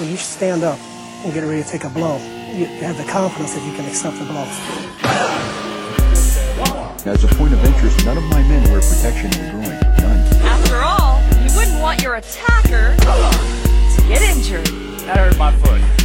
when you stand up and get ready to take a blow, you have the confidence that you can accept the blow. As a point of interest, none of my men wear protection in the groin. None. After all, you wouldn't want your attacker to get injured. That hurt my foot.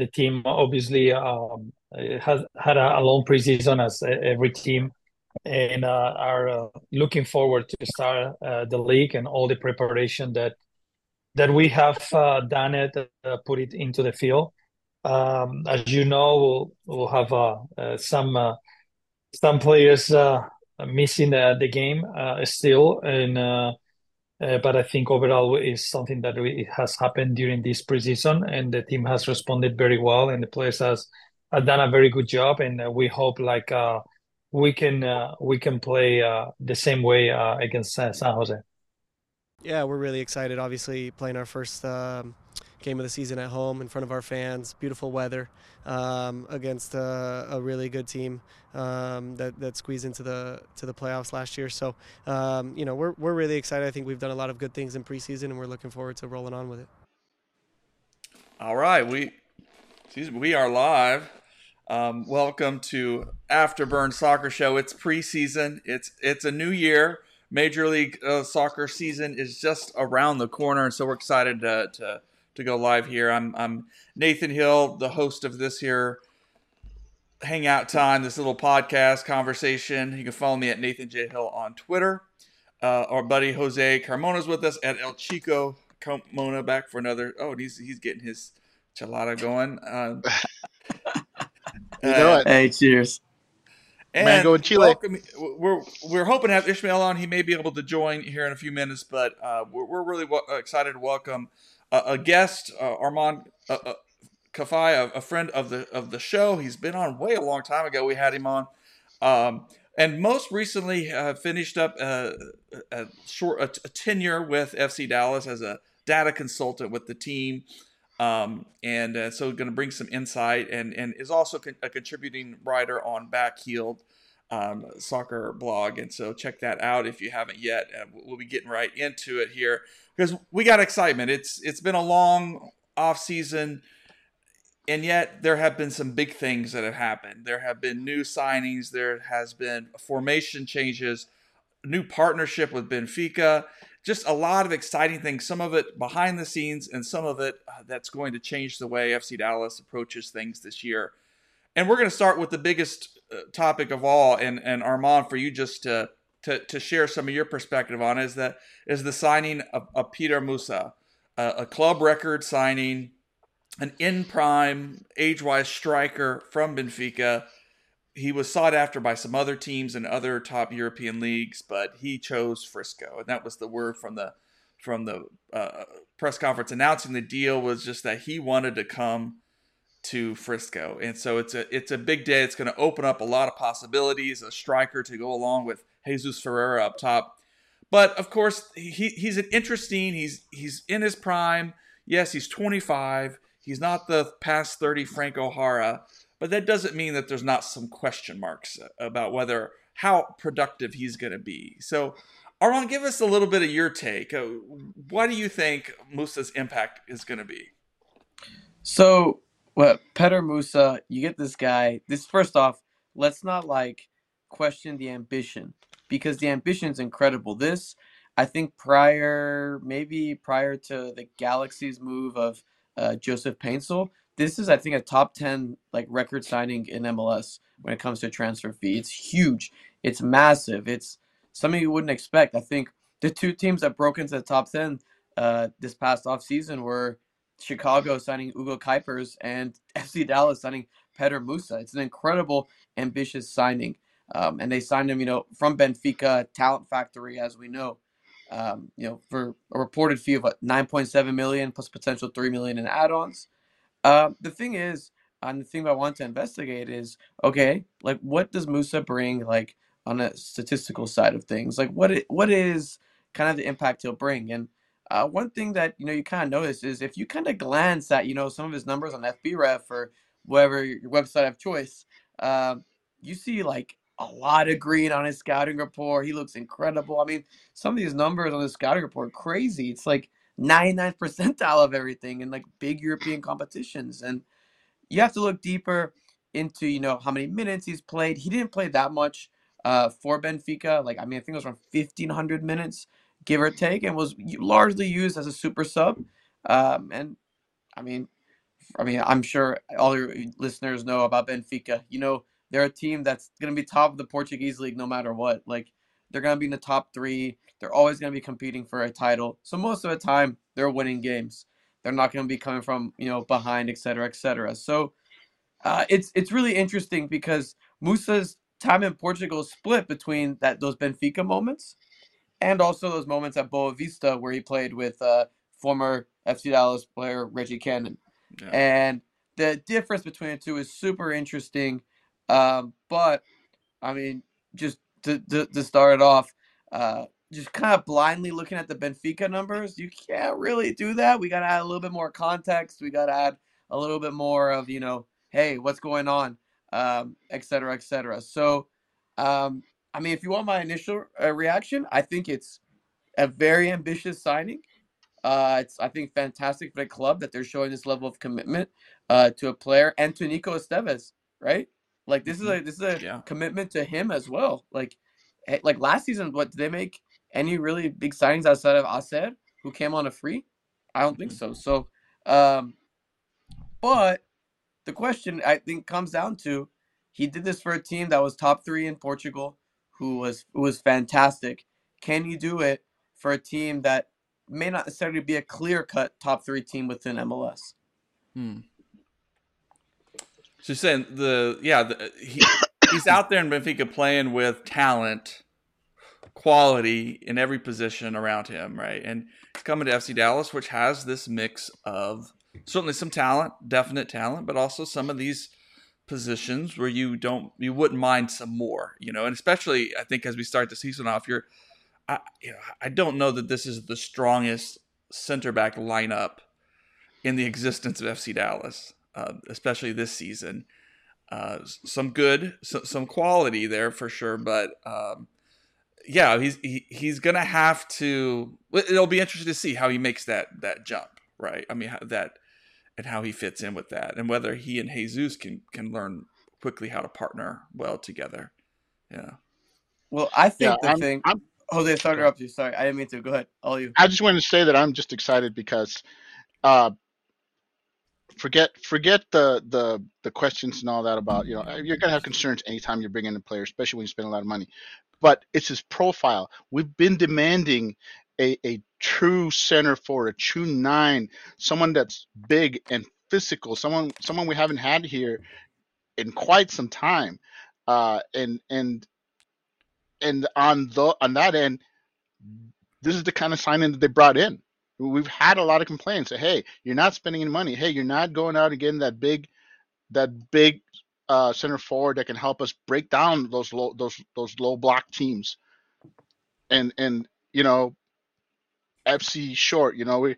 The team obviously um, has had a, long preseason as every team, and uh, are uh, looking forward to start uh, the league and all the preparation that that we have uh, done it, put it into the field. Um, as you know, we'll, we'll have some some players missing the, the game still, and but I think overall is something that has happened during this preseason, and the team has responded very well, and the players has done a very good job, and uh, we hope like uh, we can uh, we can play uh, the same way uh, against San Jose. Yeah, we're really excited. Obviously, playing our first um, game of the season at home in front of our fans, beautiful weather, um, against a, a, really good team um, that, that squeezed into the to the playoffs last year. So, um, you know, we're we're really excited. I think we've done a lot of good things in preseason, and we're looking forward to rolling on with it. All right, we we are live. Um, welcome to Afterburn Soccer Show. It's preseason. It's it's a new year. Major League uh, Soccer season is just around the corner, and so we're excited to, to to go live here. I'm I'm Nathan Hill, the host of this here hangout time, this little podcast conversation. You can follow me at Nathan J Hill on Twitter. Uh, our buddy Jose Carmona's with us at El Chico Carmona back for another. Oh, he's he's getting his chelada going. Uh, you know it. Hey, cheers. And Mango and Chile. Welcome, we're we're hoping to have Ishmael on. He may be able to join here in a few minutes, but uh, we're, we're really w- excited to welcome a guest, uh, Arman uh, uh, Kafai, a, a, friend of the of the show. He's been on way a long time ago. We had him on, um, and most recently uh, finished up a, a short a, a, tenure with FC Dallas as a data consultant with the team. Um, and uh, so going to bring some insight and, and is also con- a contributing writer on Backheeled um, soccer blog. And so check that out if you haven't yet. Uh, we'll be getting right into it here because we got excitement. It's it's been a long off season, and yet there have been some big things that have happened. There have been new signings. There has been formation changes, new partnership with Benfica. Just a lot of exciting things. Some of it behind the scenes, and some of it uh, that's going to change the way FC Dallas approaches things this year. And we're going to start with the biggest uh, topic of all, and and Arman, for you just to to, to share some of your perspective on is that is the signing of, of Petar Musa, a, a club record signing, an in prime age wise striker from Benfica. He was sought after by some other teams and other top European leagues, but he chose Frisco, and that was the word from the from the uh, press conference announcing the deal was just that he wanted to come to Frisco, and so it's a it's a big day. It's going to open up a lot of possibilities. A striker to go along with Jesus Ferreira up top. But of course, he, he's an interesting. He's he's in his prime. Yes, he's 25. He's not the past 30 Franco Jara, but that doesn't mean that there's not some question marks about whether how productive he's going to be. So, Arman, give us a little bit of your take. Uh, what do you think Musa's impact is going to be? So, what Petar Musa, you get this guy. This first off, let's not like question the ambition because the ambition is incredible. This, I think, prior maybe prior to the Galaxy's move of uh, Joseph Paintsil, this is I think a top ten like record signing in MLS when it comes to transfer fee. It's huge. It's massive. It's something you wouldn't expect. I think the two teams that broke into the top ten uh, this past off season were Chicago signing Hugo Cuypers and FC Dallas signing Petar Musa. It's an incredible, ambitious signing. Um, and they signed him, you know, from Benfica Talent Factory, as we know, um, you know, for a reported fee of what 9.7 million plus potential 3 million in add-ons. Uh, the thing is, and the thing I want to investigate is, okay, like what does Musa bring, like on a statistical side of things? Like what it, what is kind of the impact he'll bring? And uh, one thing that you know you kind of notice is if you kind of glance at you know some of his numbers on FBref or whatever your website of choice, uh, you see like a lot of green on his scouting report. He looks incredible. I mean, some of these numbers on the scouting report crazy. It's like 99th percentile of everything in like big European competitions, and you have to look deeper into you know how many minutes he's played. He didn't play that much uh, for Benfica. Like I mean, I think it was around 1500 minutes give or take, and was largely used as a super sub. Um, and I mean, I mean, I'm sure all your listeners know about Benfica. You know, they're a team that's going to be top of the Portuguese league no matter what. Like, they're going to be in the top three. They're always going to be competing for a title. So most of the time, they're winning games. They're not going to be coming from you know behind, et cetera, et cetera. So uh, it's it's really interesting because Musa's time in Portugal split between that those Benfica moments and also those moments at Boavista where he played with uh, former FC Dallas player Reggie Cannon. Yeah. And the difference between the two is super interesting. Um, but I mean, just to, to, to start it off, uh, just kind of blindly looking at the Benfica numbers, you can't really do that. We got to add a little bit more context. We got to add a little bit more of, you know, hey, what's going on, um, et cetera, et cetera. So, um, I mean, if you want my initial uh, reaction, I think it's a very ambitious signing. Uh, it's I think fantastic for the club that they're showing this level of commitment uh, to a player and to Nico Estevez, right? Like this is mm-hmm. a this is a yeah. commitment to him as well. Like eh, like last season, what did they make any really big signings outside of Asier, who came on a free? I don't think mm-hmm. so. So, um, but the question I think comes down to he did this for a team that was top three in Portugal who was who was fantastic. Can you do it for a team that may not necessarily be a clear cut top three team within MLS? Hmm. So saying the yeah the, he, he's out there in Benfica playing with talent, quality in every position around him, right? And he's coming to FC Dallas, which has this mix of certainly some talent, definite talent, but also some of these positions where you don't you wouldn't mind some more, you know, and especially I think as we start the season off, you're I you know I don't know that this is the strongest center back lineup in the existence of FC Dallas, uh, especially this season. Uh, some good, so, some quality there for sure, but um, yeah, he's he, he's gonna have to. It'll be interesting to see how he makes that that jump, right? I mean, that and how he fits in with that, and whether he and Jesus can can learn quickly how to partner well together. Yeah. Well, I think yeah, the I'm, thing. I'm, Jose, sorry to interrupt you. Sorry, I didn't mean to. Go ahead. All you. I just wanted to say that I'm just excited because, uh, forget forget the the the questions and all that about you know you're gonna have concerns anytime you're bringing in a player, especially when you spend a lot of money. But it's his profile. We've been demanding a, a true center for a true nine, someone that's big and physical, someone someone we haven't had here in quite some time. Uh, and and and on the on that end, this is the kind of signing that they brought in. We've had a lot of complaints. Hey, you're not spending any money. Hey, you're not going out and getting that big, that big uh, center forward that can help us break down those low those those low block teams. And and you know, FC short. You know, we,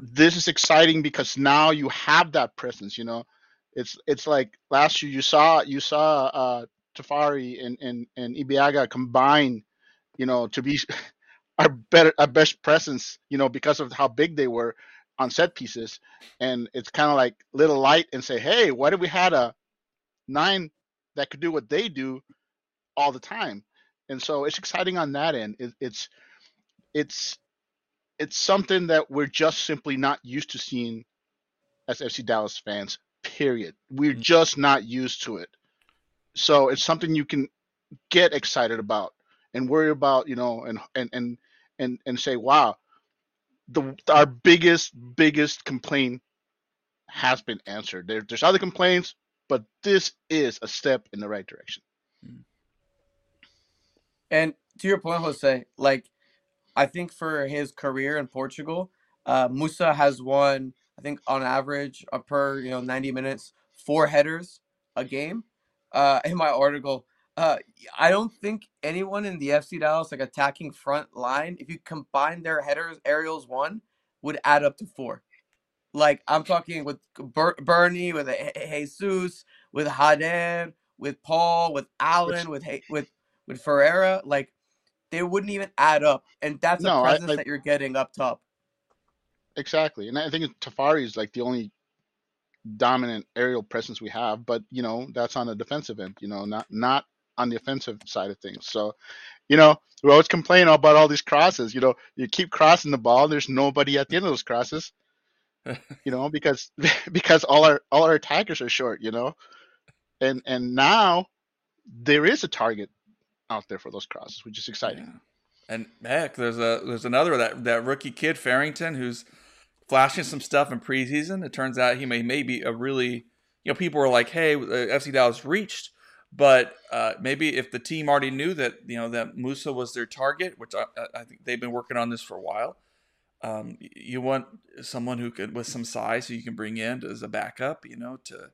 this is exciting because now you have that presence. You know, it's it's like last year you saw you saw uh, Tafari and and and Ibeagha combine. You know, to be our better our best presence. You know, because of how big they were on set pieces, and it's kind of like little light and say, hey, what if we had a nine that could do what they do all the time? And so it's exciting on that end. It, it's it's it's something that we're just simply not used to seeing as FC Dallas fans. Period. We're mm. just not used to it. So it's something you can get excited about and worry about, you know, and and and and and say, wow, the our biggest biggest complaint has been answered. There, there's other complaints, but this is a step in the right direction. Mm. And to your point, Jose, like I think for his career in Portugal, uh, Musa has won, I think on average, uh, per you know 90 minutes, four headers a game. Uh, in my article, uh, I don't think anyone in the FC Dallas like attacking front line, if you combine their headers, aerials one, would add up to four. Like I'm talking with Ber- Bernie, with Jesus, with Jáder, with Paul, with Allen, with with with Ferreira. Like they wouldn't even add up, and that's No, a I- presence I- that you're getting up top. Exactly, and I think Tafari is like the only dominant aerial presence we have, but you know that's on the defensive end. You know, not not on the offensive side of things. So, you know, we always complain about all these crosses. You know, you keep crossing the ball, there's nobody at the end of those crosses. You know, because because all our all our attackers are short. You know, and and now there is a target out there for those crosses, which is exciting. Yeah. And heck, there's a there's another that that rookie kid Farrington who's flashing some stuff in preseason. It turns out he may may be a really you know people were like, hey, uh, FC Dallas reached, but uh, maybe if the team already knew that you know that Musa was their target, which I, I- I think they've been working on this for a while. Um, you want someone who could with some size who you can bring in as a backup, you know, to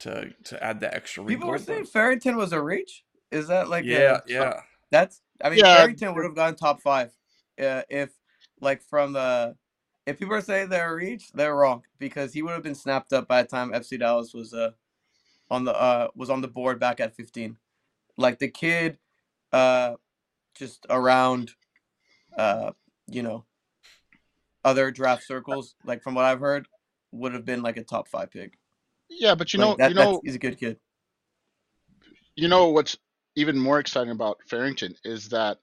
to to add that extra. People were saying Farrington was a reach. Is that like yeah, a, yeah. That's I mean Yeah, Farrington would have gone top five, uh, if like from the if people are saying they're a reach, they're wrong because he would have been snapped up by the time FC Dallas was uh on the uh was on the board back at 15. Like the kid, uh, just around, uh, you know, other draft circles. Like from what I've heard, would have been like a top five pick. Yeah, but you Like, know, that, you know, he's a good kid. you know what's even more exciting about Farrington is that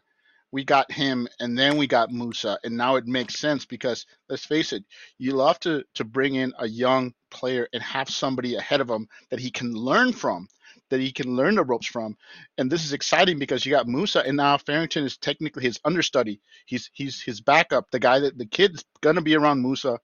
we got him and then we got Musa and now it makes sense because let's face it, you love to to bring in a young player and have somebody ahead of him that he can learn from, that he can learn the ropes from. And this is exciting because you got Musa and now Farrington is technically his understudy. He's he's his backup, the guy that the kid's gonna be around Musa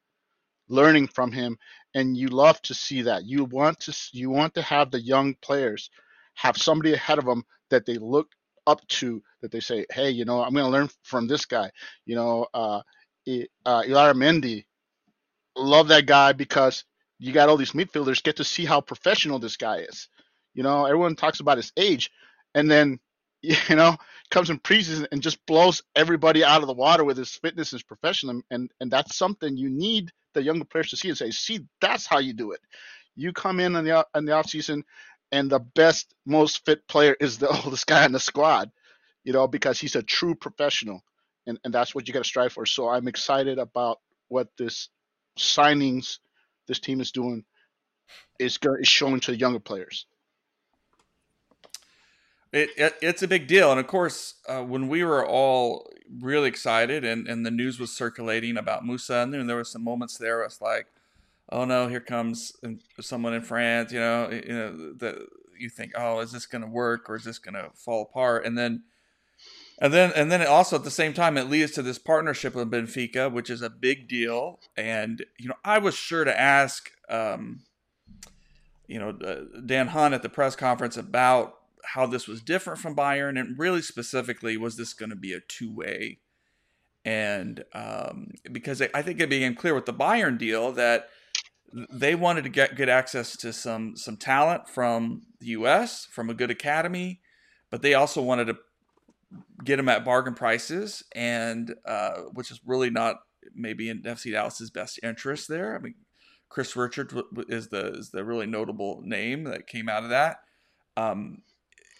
learning from him and you love to see that. You want to you want to have the young players have somebody ahead of them that they look up to that they say, hey, you know, I'm going to learn from this guy. You know, uh, uh, Illarramendi, love that guy because you got all these midfielders get to see how professional this guy is. You know, everyone talks about his age, and then you know comes in preseason and just blows everybody out of the water with his fitness and his professionalism, and and that's something you need the younger players to see and say, see, that's how you do it. You come in on the in the off season and the best, most fit player is the oldest guy in the squad, you know, because he's a true professional, and and that's what you got to strive for. So I'm excited about what this signings this team is doing is go- is showing to the younger players. It, it it's a big deal, and of course, uh, when we were all really excited, and, and the news was circulating about Musa, and there were some moments there. Where it's like, oh no, here comes someone in France. You know, you know, the you think, oh, is this going to work or is this going to fall apart? And then, and then, and then, it also at the same time, it leads to this partnership with Benfica, which is a big deal. And you know, I was sure to ask, um, you know, uh, Dan Hunt at the press conference about how this was different from Bayern, and really specifically, was this going to be a two way? And um, because I think it became clear with the Bayern deal that they wanted to get good access to some some talent from the U.S. from a good academy, but they also wanted to get them at bargain prices, and uh, which is really not maybe in FC Dallas's best interest there. I mean, Chris Richard is the is the really notable name that came out of that. Um,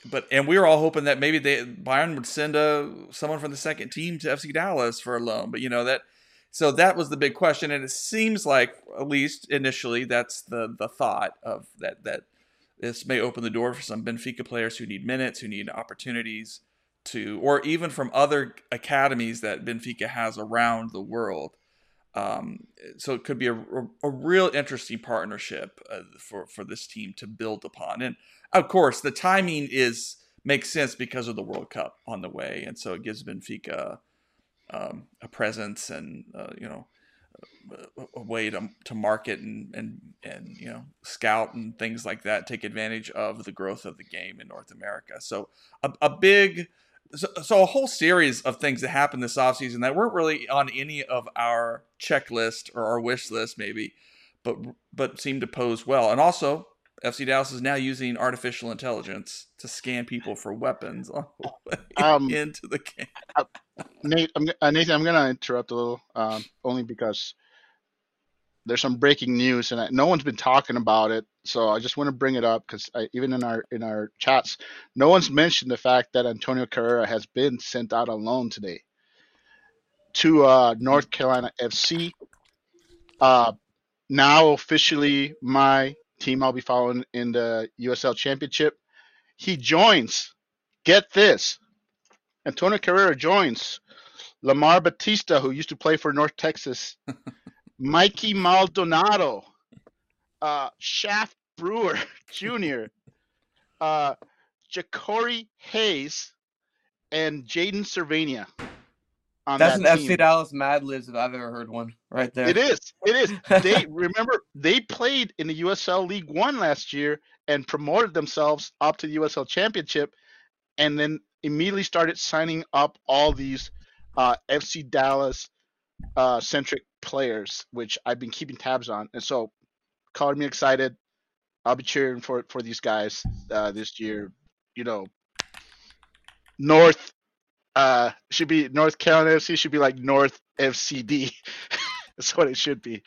but and we were all hoping that maybe they Bayern would send a someone from the second team to FC Dallas for a loan, but you know that so that was the big question, and it seems like at least initially that's the the thought of that that this may open the door for some Benfica players who need minutes, who need opportunities to, or even from other academies that Benfica has around the world. Um, so it could be a, a, real interesting partnership uh, for for this team to build upon. And of course, the timing is makes sense because of the World Cup on the way, and so it gives Benfica um, a presence and uh, you know a, a way to to market and and and you know scout and things like that. Take advantage of the growth of the game in North America. So a, a big so, so a whole series of things that happened this offseason that weren't really on any of our checklist or our wish list maybe but but seemed to pose well and also FC Dallas is now using artificial intelligence to scan people for weapons on the way Um, into the game. Nate, I'm, uh, Nathan, I'm gonna interrupt a little, um, only because there's some breaking news, and I, no one's been talking about it. So I just want to bring it up because even in our in our chats, no one's mentioned the fact that Antonio Carrera has been sent out on loan today to uh, North Carolina FC. Uh, now officially my team I'll be following in the USL Championship. He joins. Get this. Antonio Carrera joins Lamar Batista, who used to play for North Texas, Mikey Maldonado, uh, Shaft Brewer Jr., uh, Jacori Hayes, and Jaden Servania. That's that an team. FC Dallas Mad Libs if I've ever heard one. Right there. It is. It is. They remember they played in the USL League One last year and promoted themselves up to the USL Championship, and then immediately started signing up all these uh, FC Dallas uh, centric players, which I've been keeping tabs on, and so called me excited. I'll be cheering for for these guys uh, this year. You know, North uh, should be North Carolina FC should be like North FCD. That's what it should be.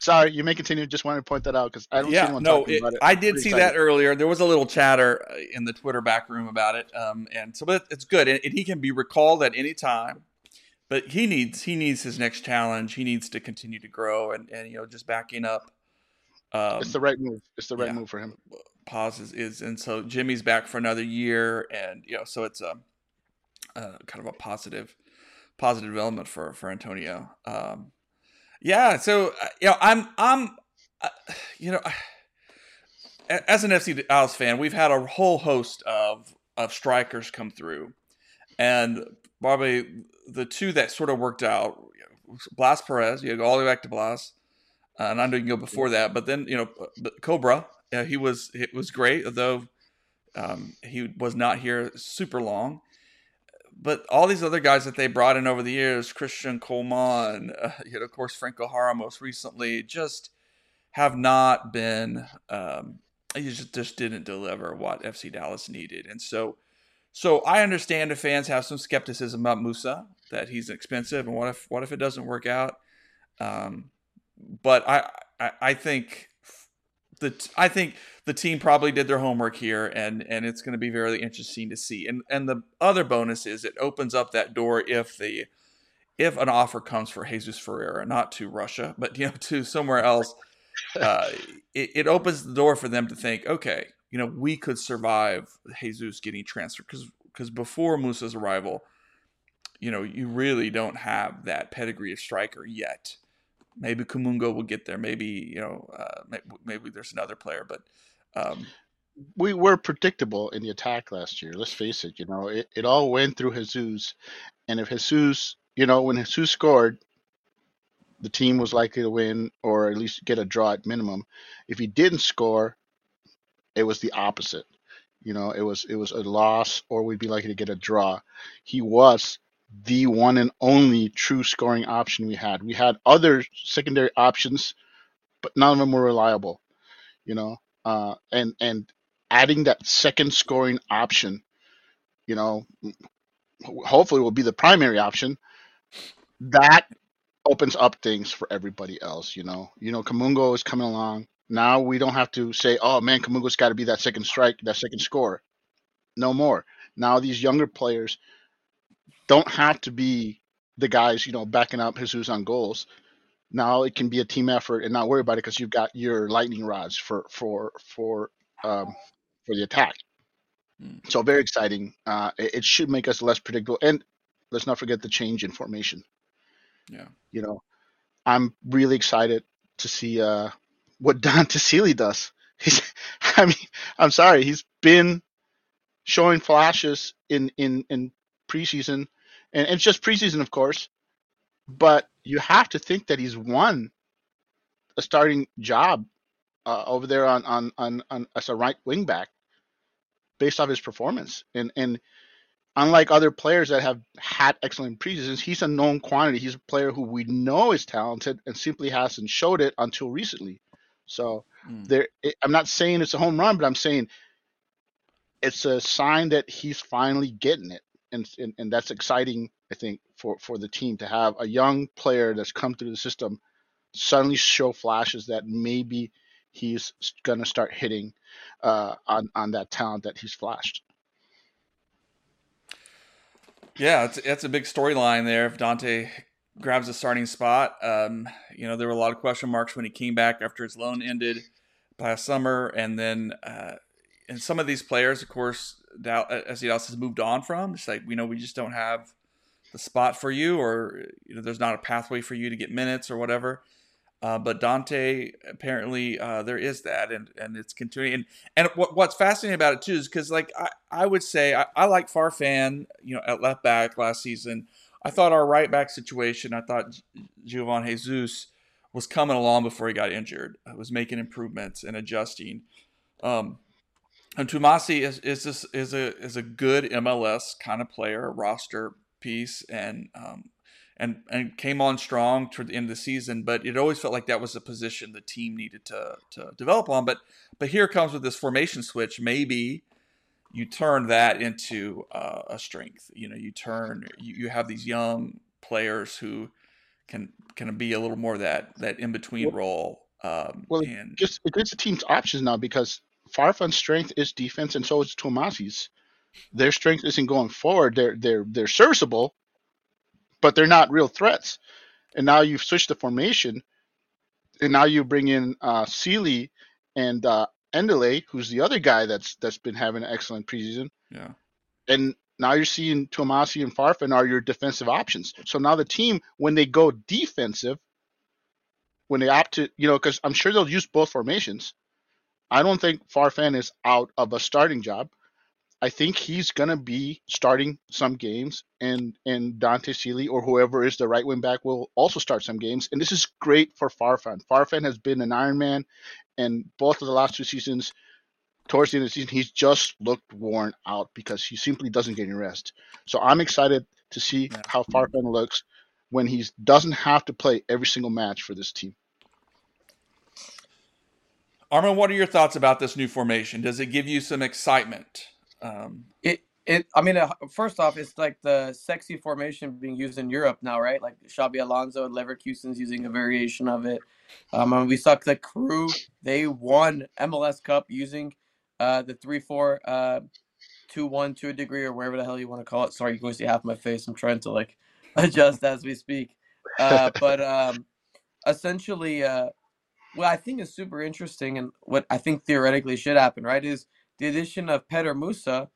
Sorry, you may continue. Just wanted to point that out because I don't see anyone no, talking it, about it. I did see excited. that earlier. There was a little chatter uh, in the Twitter back room about it, um, and so but it's good, and, and he can be recalled at any time. But he needs he needs his next challenge. He needs to continue to grow, and and you know just backing up. Um, It's the right move. It's the right yeah. move for him. Pause is, and so Jimmy's back for another year and you know so it's a, uh kind of a positive positive development for for Antonio. Um yeah so uh, you know I'm I'm uh, you know a- as an FC Dallas fan we've had a whole host of of strikers come through and probably the two that sort of worked out you know, Blas Perez you go all the way back to Blas uh, and I know you can go before that, but then you know, Cobra, he was it was great, although um, he was not here super long. But all these other guys that they brought in over the years, Cristian Colmán, uh, you know, of course, Franco Jara most recently, just have not been. Um, he just just didn't deliver what FC Dallas needed, and so. So I understand if fans have some skepticism about Musa that he's expensive, and what if what if it doesn't work out? Um, but I, I I think the I think the team probably did their homework here, and and it's going to be very interesting to see. And and the other bonus is it opens up that door if the if an offer comes for Jesus Ferreira, not to Russia, but you know to somewhere else, uh, it, it opens the door for them to think, okay, you know, we could survive Jesus getting transferred because because before Musa's arrival, you know, you really don't have that pedigree of striker yet maybe Kamungo will get there. Maybe you know, uh, maybe, maybe there's another player, but um, We were predictable in the attack last year. Let's face it. You know, it, it all went through Jesus, and if Jesus, you know, when Jesus scored, the team was likely to win or at least get a draw at minimum. If he didn't score, it was the opposite. You know, it was it was a loss or we'd be likely to get a draw. He was the one and only true scoring option we had. We had other secondary options, but none of them were reliable. You know, uh, and and adding that second scoring option, you know, hopefully will be the primary option. That opens up things for everybody else. You know, you know, Kamungo is coming along. Now we don't have to say, "Oh man, Kamungo's got to be that second strike, that second score." No more. Now these younger players don't have to be the guys, you know, backing up Jesus on goals. Now it can be a team effort and not worry about it because you've got your lightning rods for for for um, for the attack. Mm. So very exciting. Uh, it, it should make us less predictable. And let's not forget the change in formation. Yeah. You know, I'm really excited to see uh, what Don Sealy does. He's, I mean, I'm sorry, he's been showing flashes in in in preseason, and it's just preseason, of course. But you have to think that he's won a starting job uh, over there on, on on on as a right wing back based off his performance. And and unlike other players that have had excellent preseasons, he's a known quantity. He's a player who we know is talented and simply hasn't showed it until recently. So Mm. there, I'm not saying it's a home run, but I'm saying it's a sign that he's finally getting it, and and, and that's exciting. I think for for the team to have a young player that's come through the system suddenly show flashes that maybe he's gonna start hitting uh, on on that talent that he's flashed. Yeah, it's it's a big storyline there. If Dante grabs a starting spot, um, you know there were a lot of question marks when he came back after his loan ended last summer, and then uh, and some of these players, of course, as Dallas has moved on from. It's like we know we just don't have the spot for you, or you know there's not a pathway for you to get minutes or whatever. Uh, but Dante, apparently, uh, there is that, and, and it's continuing. And and what, what's fascinating about it too is because, like, I, I would say I, I like Farfan, you know, at left back last season. I thought our right back situation, I thought Geovane Jesus was coming along before he got injured. I was making improvements and adjusting. Um, and Twumasi is is this is a is a good MLS kind of player, roster piece, and um, and and came on strong toward the end of the season. But it always felt like that was a position the team needed to to develop on. But but here comes with this formation switch. Maybe you turn that into uh, a strength. You know, you turn you, you have these young players who can can be a little more that that in between Well- role. Um, Well, and Just it gives the team's options now because Farfan's strength is defense, and so is Twumasi's. Their strength isn't going forward. They're they're they're serviceable, but they're not real threats. And now you've switched the formation, and now you bring in uh, Sealy and uh, Endele, who's the other guy that's that's been having an excellent preseason. yeah, And now you're seeing Twumasi and Farfan are your defensive options. So now the team, when they go defensive, when they opt to, you know, because I'm sure they'll use both formations. I don't think Farfan is out of a starting job. I think he's gonna be starting some games, and and Dante Sealy or whoever is the right wing back will also start some games. And this is great for Farfan. Farfan has been an Iron Man, and both of the last two seasons, towards the end of the season, he's just looked worn out because he simply doesn't get any rest. So I'm excited to see Yeah. how Farfan looks when he doesn't have to play every single match for this team. Arman, what are your thoughts about this new formation? Does it give you some excitement? Um, It it I mean uh, first off it's like the sexy formation being used in Europe now, right? Like Xabi Alonso and Leverkusen's using a variation of it. Um and we saw the crew they won MLS Cup using uh the 3-4 uh 2-1 to a degree or wherever the hell you want to call it. Sorry, you can see half my face. I'm trying to like adjust as we speak. Uh but um essentially uh what I think is super interesting and what I think theoretically should happen, right, is the addition of Petar Musa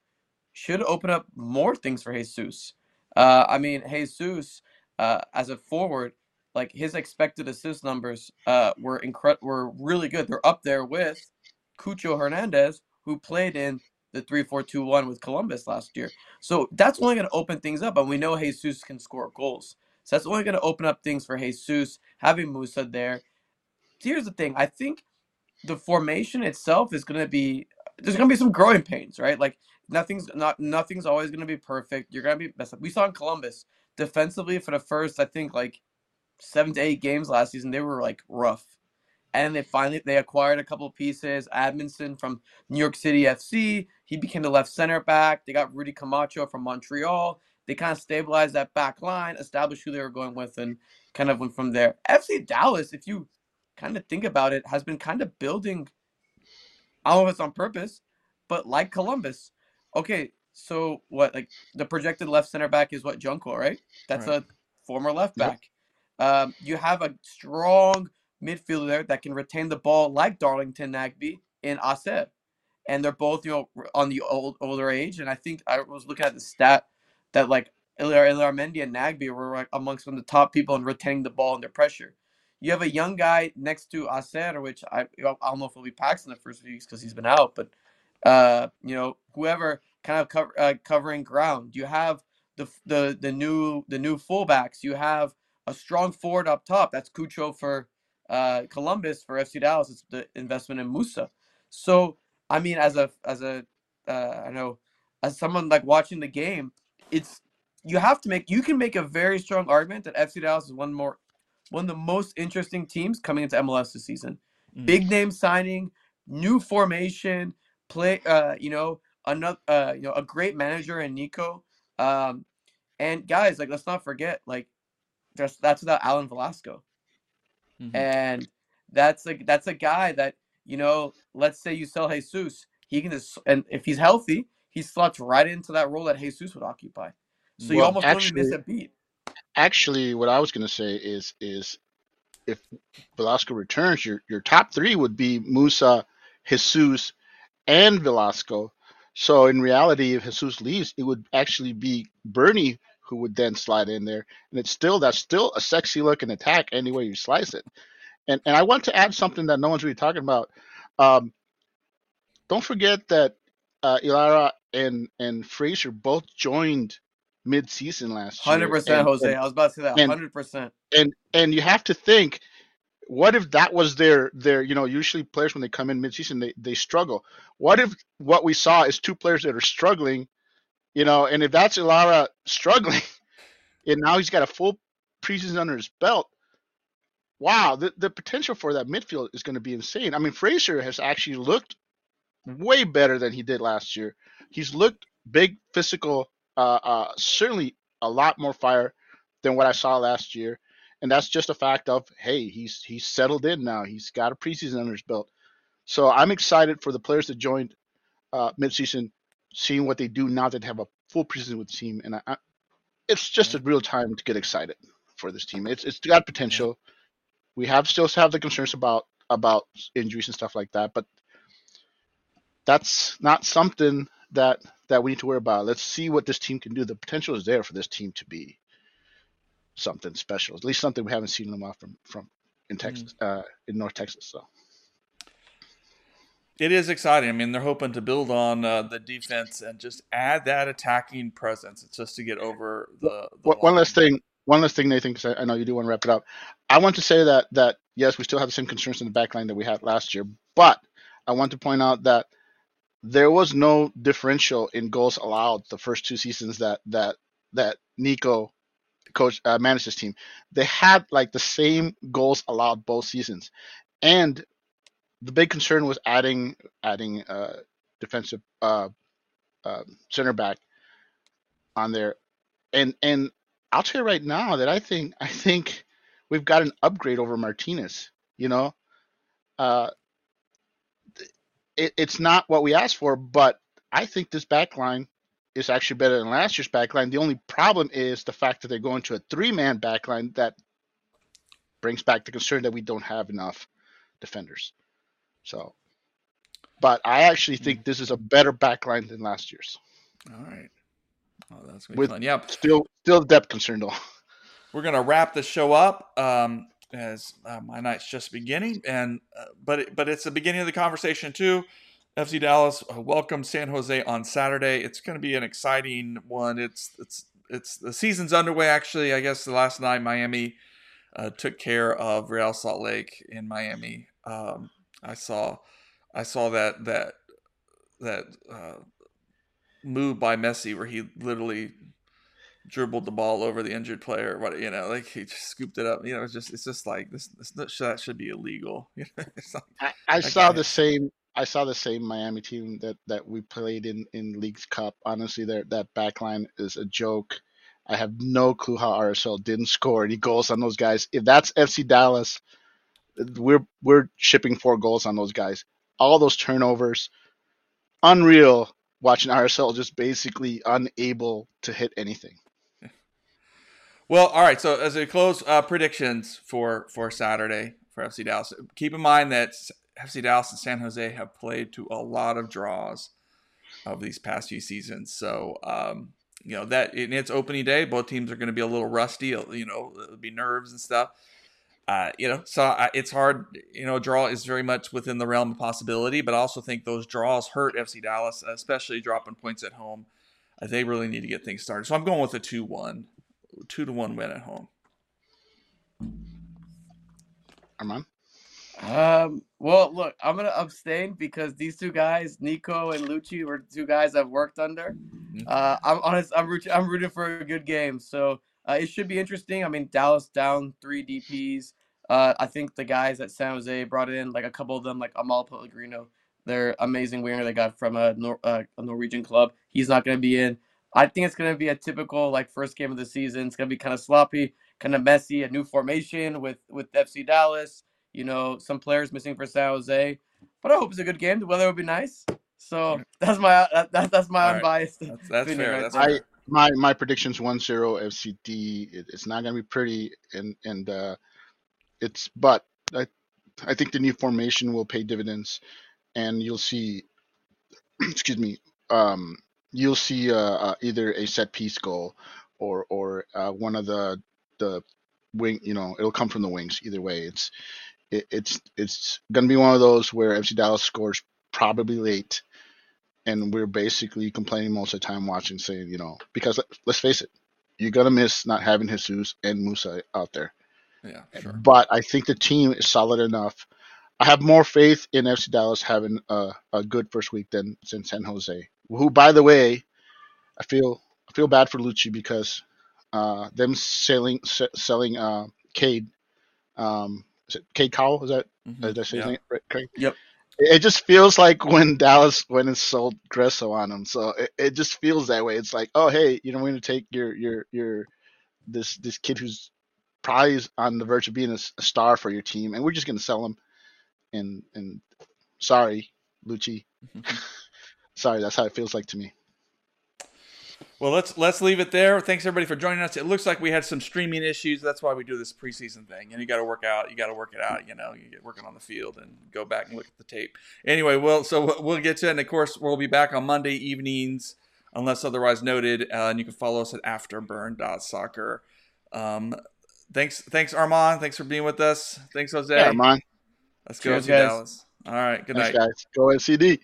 should open up more things for Jesus. Uh, I mean, Jesus uh, as a forward, like his expected assist numbers uh, were incre- were really good. They're up there with Cucho Hernandez, who played in the three-four-two-one with Columbus last year. So that's only going to open things up, and we know Jesus can score goals. So that's only going to open up things for Jesus having Musa there. Here's the thing: I think the formation itself is going to be there's going to be some growing pains, right? Like nothing's not nothing's always going to be perfect. You're going to be messed up. We saw in Columbus defensively for the first I think like seven to eight games last season they were like rough, and they finally they acquired a couple pieces. Amundsen from New York City FC, he became the left center back. They got Rudy Camacho from Montreal. They kind of stabilized that back line, established who they were going with, and kind of went from there. FC Dallas, if you kind of think about it, has been kind of building. I don't know if it's on purpose, but like Columbus. Okay, so what? Like the projected left center back is what Junqua, right? That's Right. a former left Yep. back. Um, you have a strong midfielder there that can retain the ball like Darlington Nagbe in Asier. And they're both, you know, on the old older age. And I think I was looking at the stat that like Illarramendi and Nagbe were like amongst one of the top people in retaining the ball under pressure. You have a young guy next to Asier, which I I don't know if it'll be Pax in the first weeks because he's been out, but uh, you know whoever kind of cover, uh, covering ground. You have the the the new the new fullbacks. You have a strong forward up top. That's Cucho for uh, Columbus for FC Dallas. It's the investment in Musa. So I mean, as a as a uh, I know as someone like watching the game, it's you have to make you can make a very strong argument that FC Dallas is one more one of the most interesting teams coming into MLS this season. Mm. Big name signing, new formation, play. Uh, you know, another. Uh, you know, a great manager in Nico. Um, and guys, like let's not forget, like that's that's without Alan Velasco, Mhm. and that's like that's a guy that you know. Let's say you sell Jesus, he can just and if he's healthy, he slots right into that role that Jesus would occupy. So you Well, almost don't even miss a beat. Actually, what I was going to say is is if Velasco returns, your your top three would be Musa, Jesus, and Velasco. So in reality, if Jesus leaves, it would actually be Bernie who would then slide in there, and it's still that's still a sexy looking attack any way you slice it. And and I want to add something that no one's really talking about. Um, don't forget that uh, Illarra and and Fraser both joined mid-season last year. Hundred percent, and- Jose. and- I was about to say that. Hundred percent. and and you have to think what if that was their their you know usually players when they come in midseason they they struggle what if what we saw is two players that are struggling you know and if that's Illarra struggling and now he's got a full preseason under his belt wow the, the potential for that midfield is going to be insane i mean fraser has actually looked way better than he did last year he's looked big physical uh, uh certainly a lot more fire than what i saw last year. And that's just a fact of hey he's he's settled in now. He's got a preseason under his belt. So i'm excited for the players that joined uh, midseason seeing what they do now that they have a full preseason with the team. And I, I, it's just a real time to get excited for this team. It's it's got potential. We have still have the concerns about about injuries and stuff like that but that's not something that that we need to worry about let's see what this team can do the potential is there for this team to be something special. At least something we haven't seen them off from from in Texas, uh, in North Texas. So It is exciting. I mean, they're hoping to build on uh, the defense and just add that attacking presence. It's just to get over the. the one one last thing, one last thing, Nathan, because I, I know you do want to wrap it up. I want to say that that yes, we still have the same concerns in the back line that we had last year, but I want to point out that there was no differential in goals allowed the first two seasons that that that Nico coach uh, managed this team. They had like the same goals allowed both seasons, and the big concern was adding adding uh, defensive uh, uh, center back on there, and and I'll tell you right now that I think I think we've got an upgrade over Martinez. You know, uh, it, it's not what we asked for, but I think this back line is actually better than last year's back line. The only problem is the fact that they're going to a three man back line that brings back the concern that we don't have enough defenders. So, but I actually think this is a better back line than last year's. All right. Oh, that's gonna With- fun. Yep. Still, still depth concern though. We're gonna wrap the show up um, as uh, my night's just beginning, and uh, but it, but it's the beginning of the conversation too. FC Dallas uh, welcome San Jose on Saturday. It's going to be an exciting one. It's it's it's the season's underway. Actually, I guess the last night Miami uh, took care of Real Salt Lake in Miami. Um, I saw I saw that that that uh, move by Messi where he literally dribbled the ball over the injured player. What you know, like he just scooped it up. You know, it's just it's just like this. this that should be illegal. You know, it's like, I, I saw the same. I saw the same Miami team that that we played in in Leagues Cup. Honestly, their that back line is a joke. I have no clue how RSL didn't score any goals on those guys. If that's FC Dallas, we're we're shipping four goals on those guys. All those turnovers, unreal. Watching RSL just basically unable to hit anything. Well, all right. So as we close, uh, predictions for for Saturday for FC Dallas. Keep in mind that FC Dallas and San Jose have played to a lot of draws of these past few seasons. So um, you know that in its opening day, both teams are going to be a little rusty. You know, it'll be nerves and stuff. Uh, you know, so I, it's hard. You know, draw is very much within the realm of possibility, but I also think those draws hurt FC Dallas, especially dropping points at home. Uh, they really need to get things started. So I'm going with a two-one, two to one win at home. Arman? Um, well, look, I'm gonna abstain because these two guys, Nico and Luchi, were two guys I've worked under. Mm-hmm. Uh, I'm honest, I'm rooting, I'm rooting for a good game, so uh, it should be interesting. I mean, Dallas down three DPS. Uh, I think the guys at San Jose brought in like a couple of them, like Amahl Pellegrino, their amazing winger they got from a, Nor- uh, a Norwegian club. He's not going to be in. I think it's going to be a typical like first game of the season. It's going to be kind of sloppy, kind of messy. A new formation with with FC Dallas. You know, some players missing for San Jose, but I hope it's a good game. The weather will be nice. So that's my that, that, that's my All right. unbiased. That's, that's fair. right That's there. I my my prediction's 1-0 FCD. It, it's not going to be pretty, and and uh, it's but I I think the new formation will pay dividends, and you'll see. excuse me. Um, you'll see uh, uh, either a set piece goal or or uh, one of the the wing. You know, it'll come from the wings. Either way, it's it, it's it's going to be one of those where FC Dallas scores probably late and we're basically complaining most of the time watching saying you know because let- let's face it you're gonna miss not having jesus and musa out there Yeah, sure. but i think the team is solid enough i have more faith in fc dallas having a, a good first week than, than san jose who by the way i feel i feel bad for Luchi because uh them selling se- selling uh cade um is it cade cowell is that Mhm. did I say his name right, Craig? Yep. It just feels like when Dallas went and sold Gresso on him. So it, it just feels that way. It's like, oh hey, you know, we're gonna take your your your this this kid who's probably on the verge of being a star for your team, and we're just gonna sell him. And and sorry, Luchi. sorry, that's how it feels like to me. Well, let's let's leave it there. Thanks everybody for joining us. It looks like we had some streaming issues. That's why we do this preseason thing. And you got to work out. You got to work it out. You know, you get working on the field and go back and look at the tape. Anyway, well, so we'll- get to it. And of course, we'll be back on Monday evenings, unless otherwise noted. Uh, and you can follow us at afterburn.soccer. Um, thanks, thanks Arman. Thanks for being with us. Thanks Jose. Yeah, man. Let's go to guys. Dallas. All right. Good Thanks, night. guys. Go NCD.